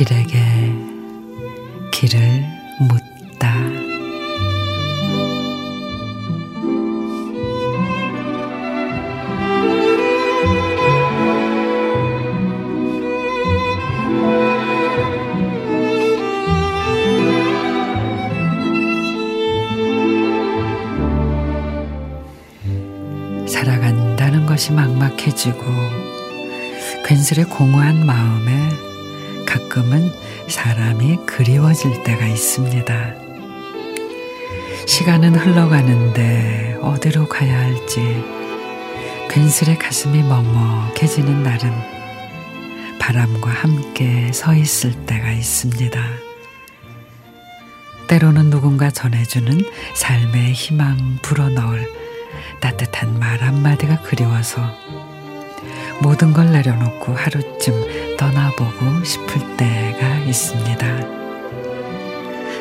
길에게 길을 묻다. 것이 막막해지고 괜스레 공허한 마음에 가끔은 사람이 그리워질 때가 있습니다. 시간은 흘러가는데 어디로 가야 할지 괜스레 가슴이 먹먹해지는 날은 바람과 함께 서 있을 때가 있습니다. 때로는 누군가 전해주는 삶의 희망 불어넣을 따뜻한 말 한마디가 그리워서 모든 걸 내려놓고 하루쯤 떠나보고 싶을 때가 있습니다.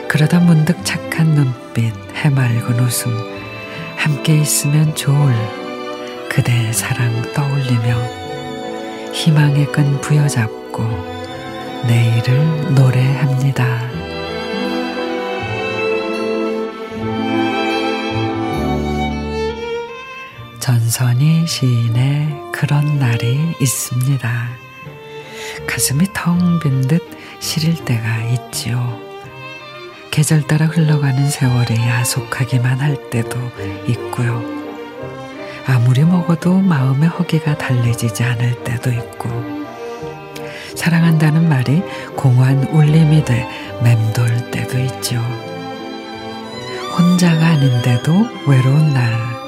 그러다 문득 착한 눈빛, 해맑은 웃음, 함께 있으면 좋을 그대의 사랑 떠올리며 희망의 끈 부여잡고 내일을 노래합니다. 전선이 시인의 그런 날이 있습니다. 가슴이 텅 빈 듯 시릴 때가 있지요. 계절 따라 흘러가는 세월이 야속하기만 할 때도 있고요. 아무리 먹어도 마음의 허기가 달래지지 않을 때도 있고, 사랑한다는 말이 공허한 울림이 돼 맴돌 때도 있죠. 혼자가 아닌데도 외로운 날,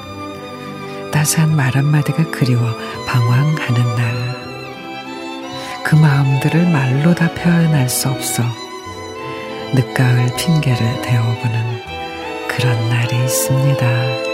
따스한 말 한마디가 그리워 방황하는 날. 그 마음들을 말로 다 표현할 수 없어 늦가을 핑계를 대어보는 그런 날이 있습니다.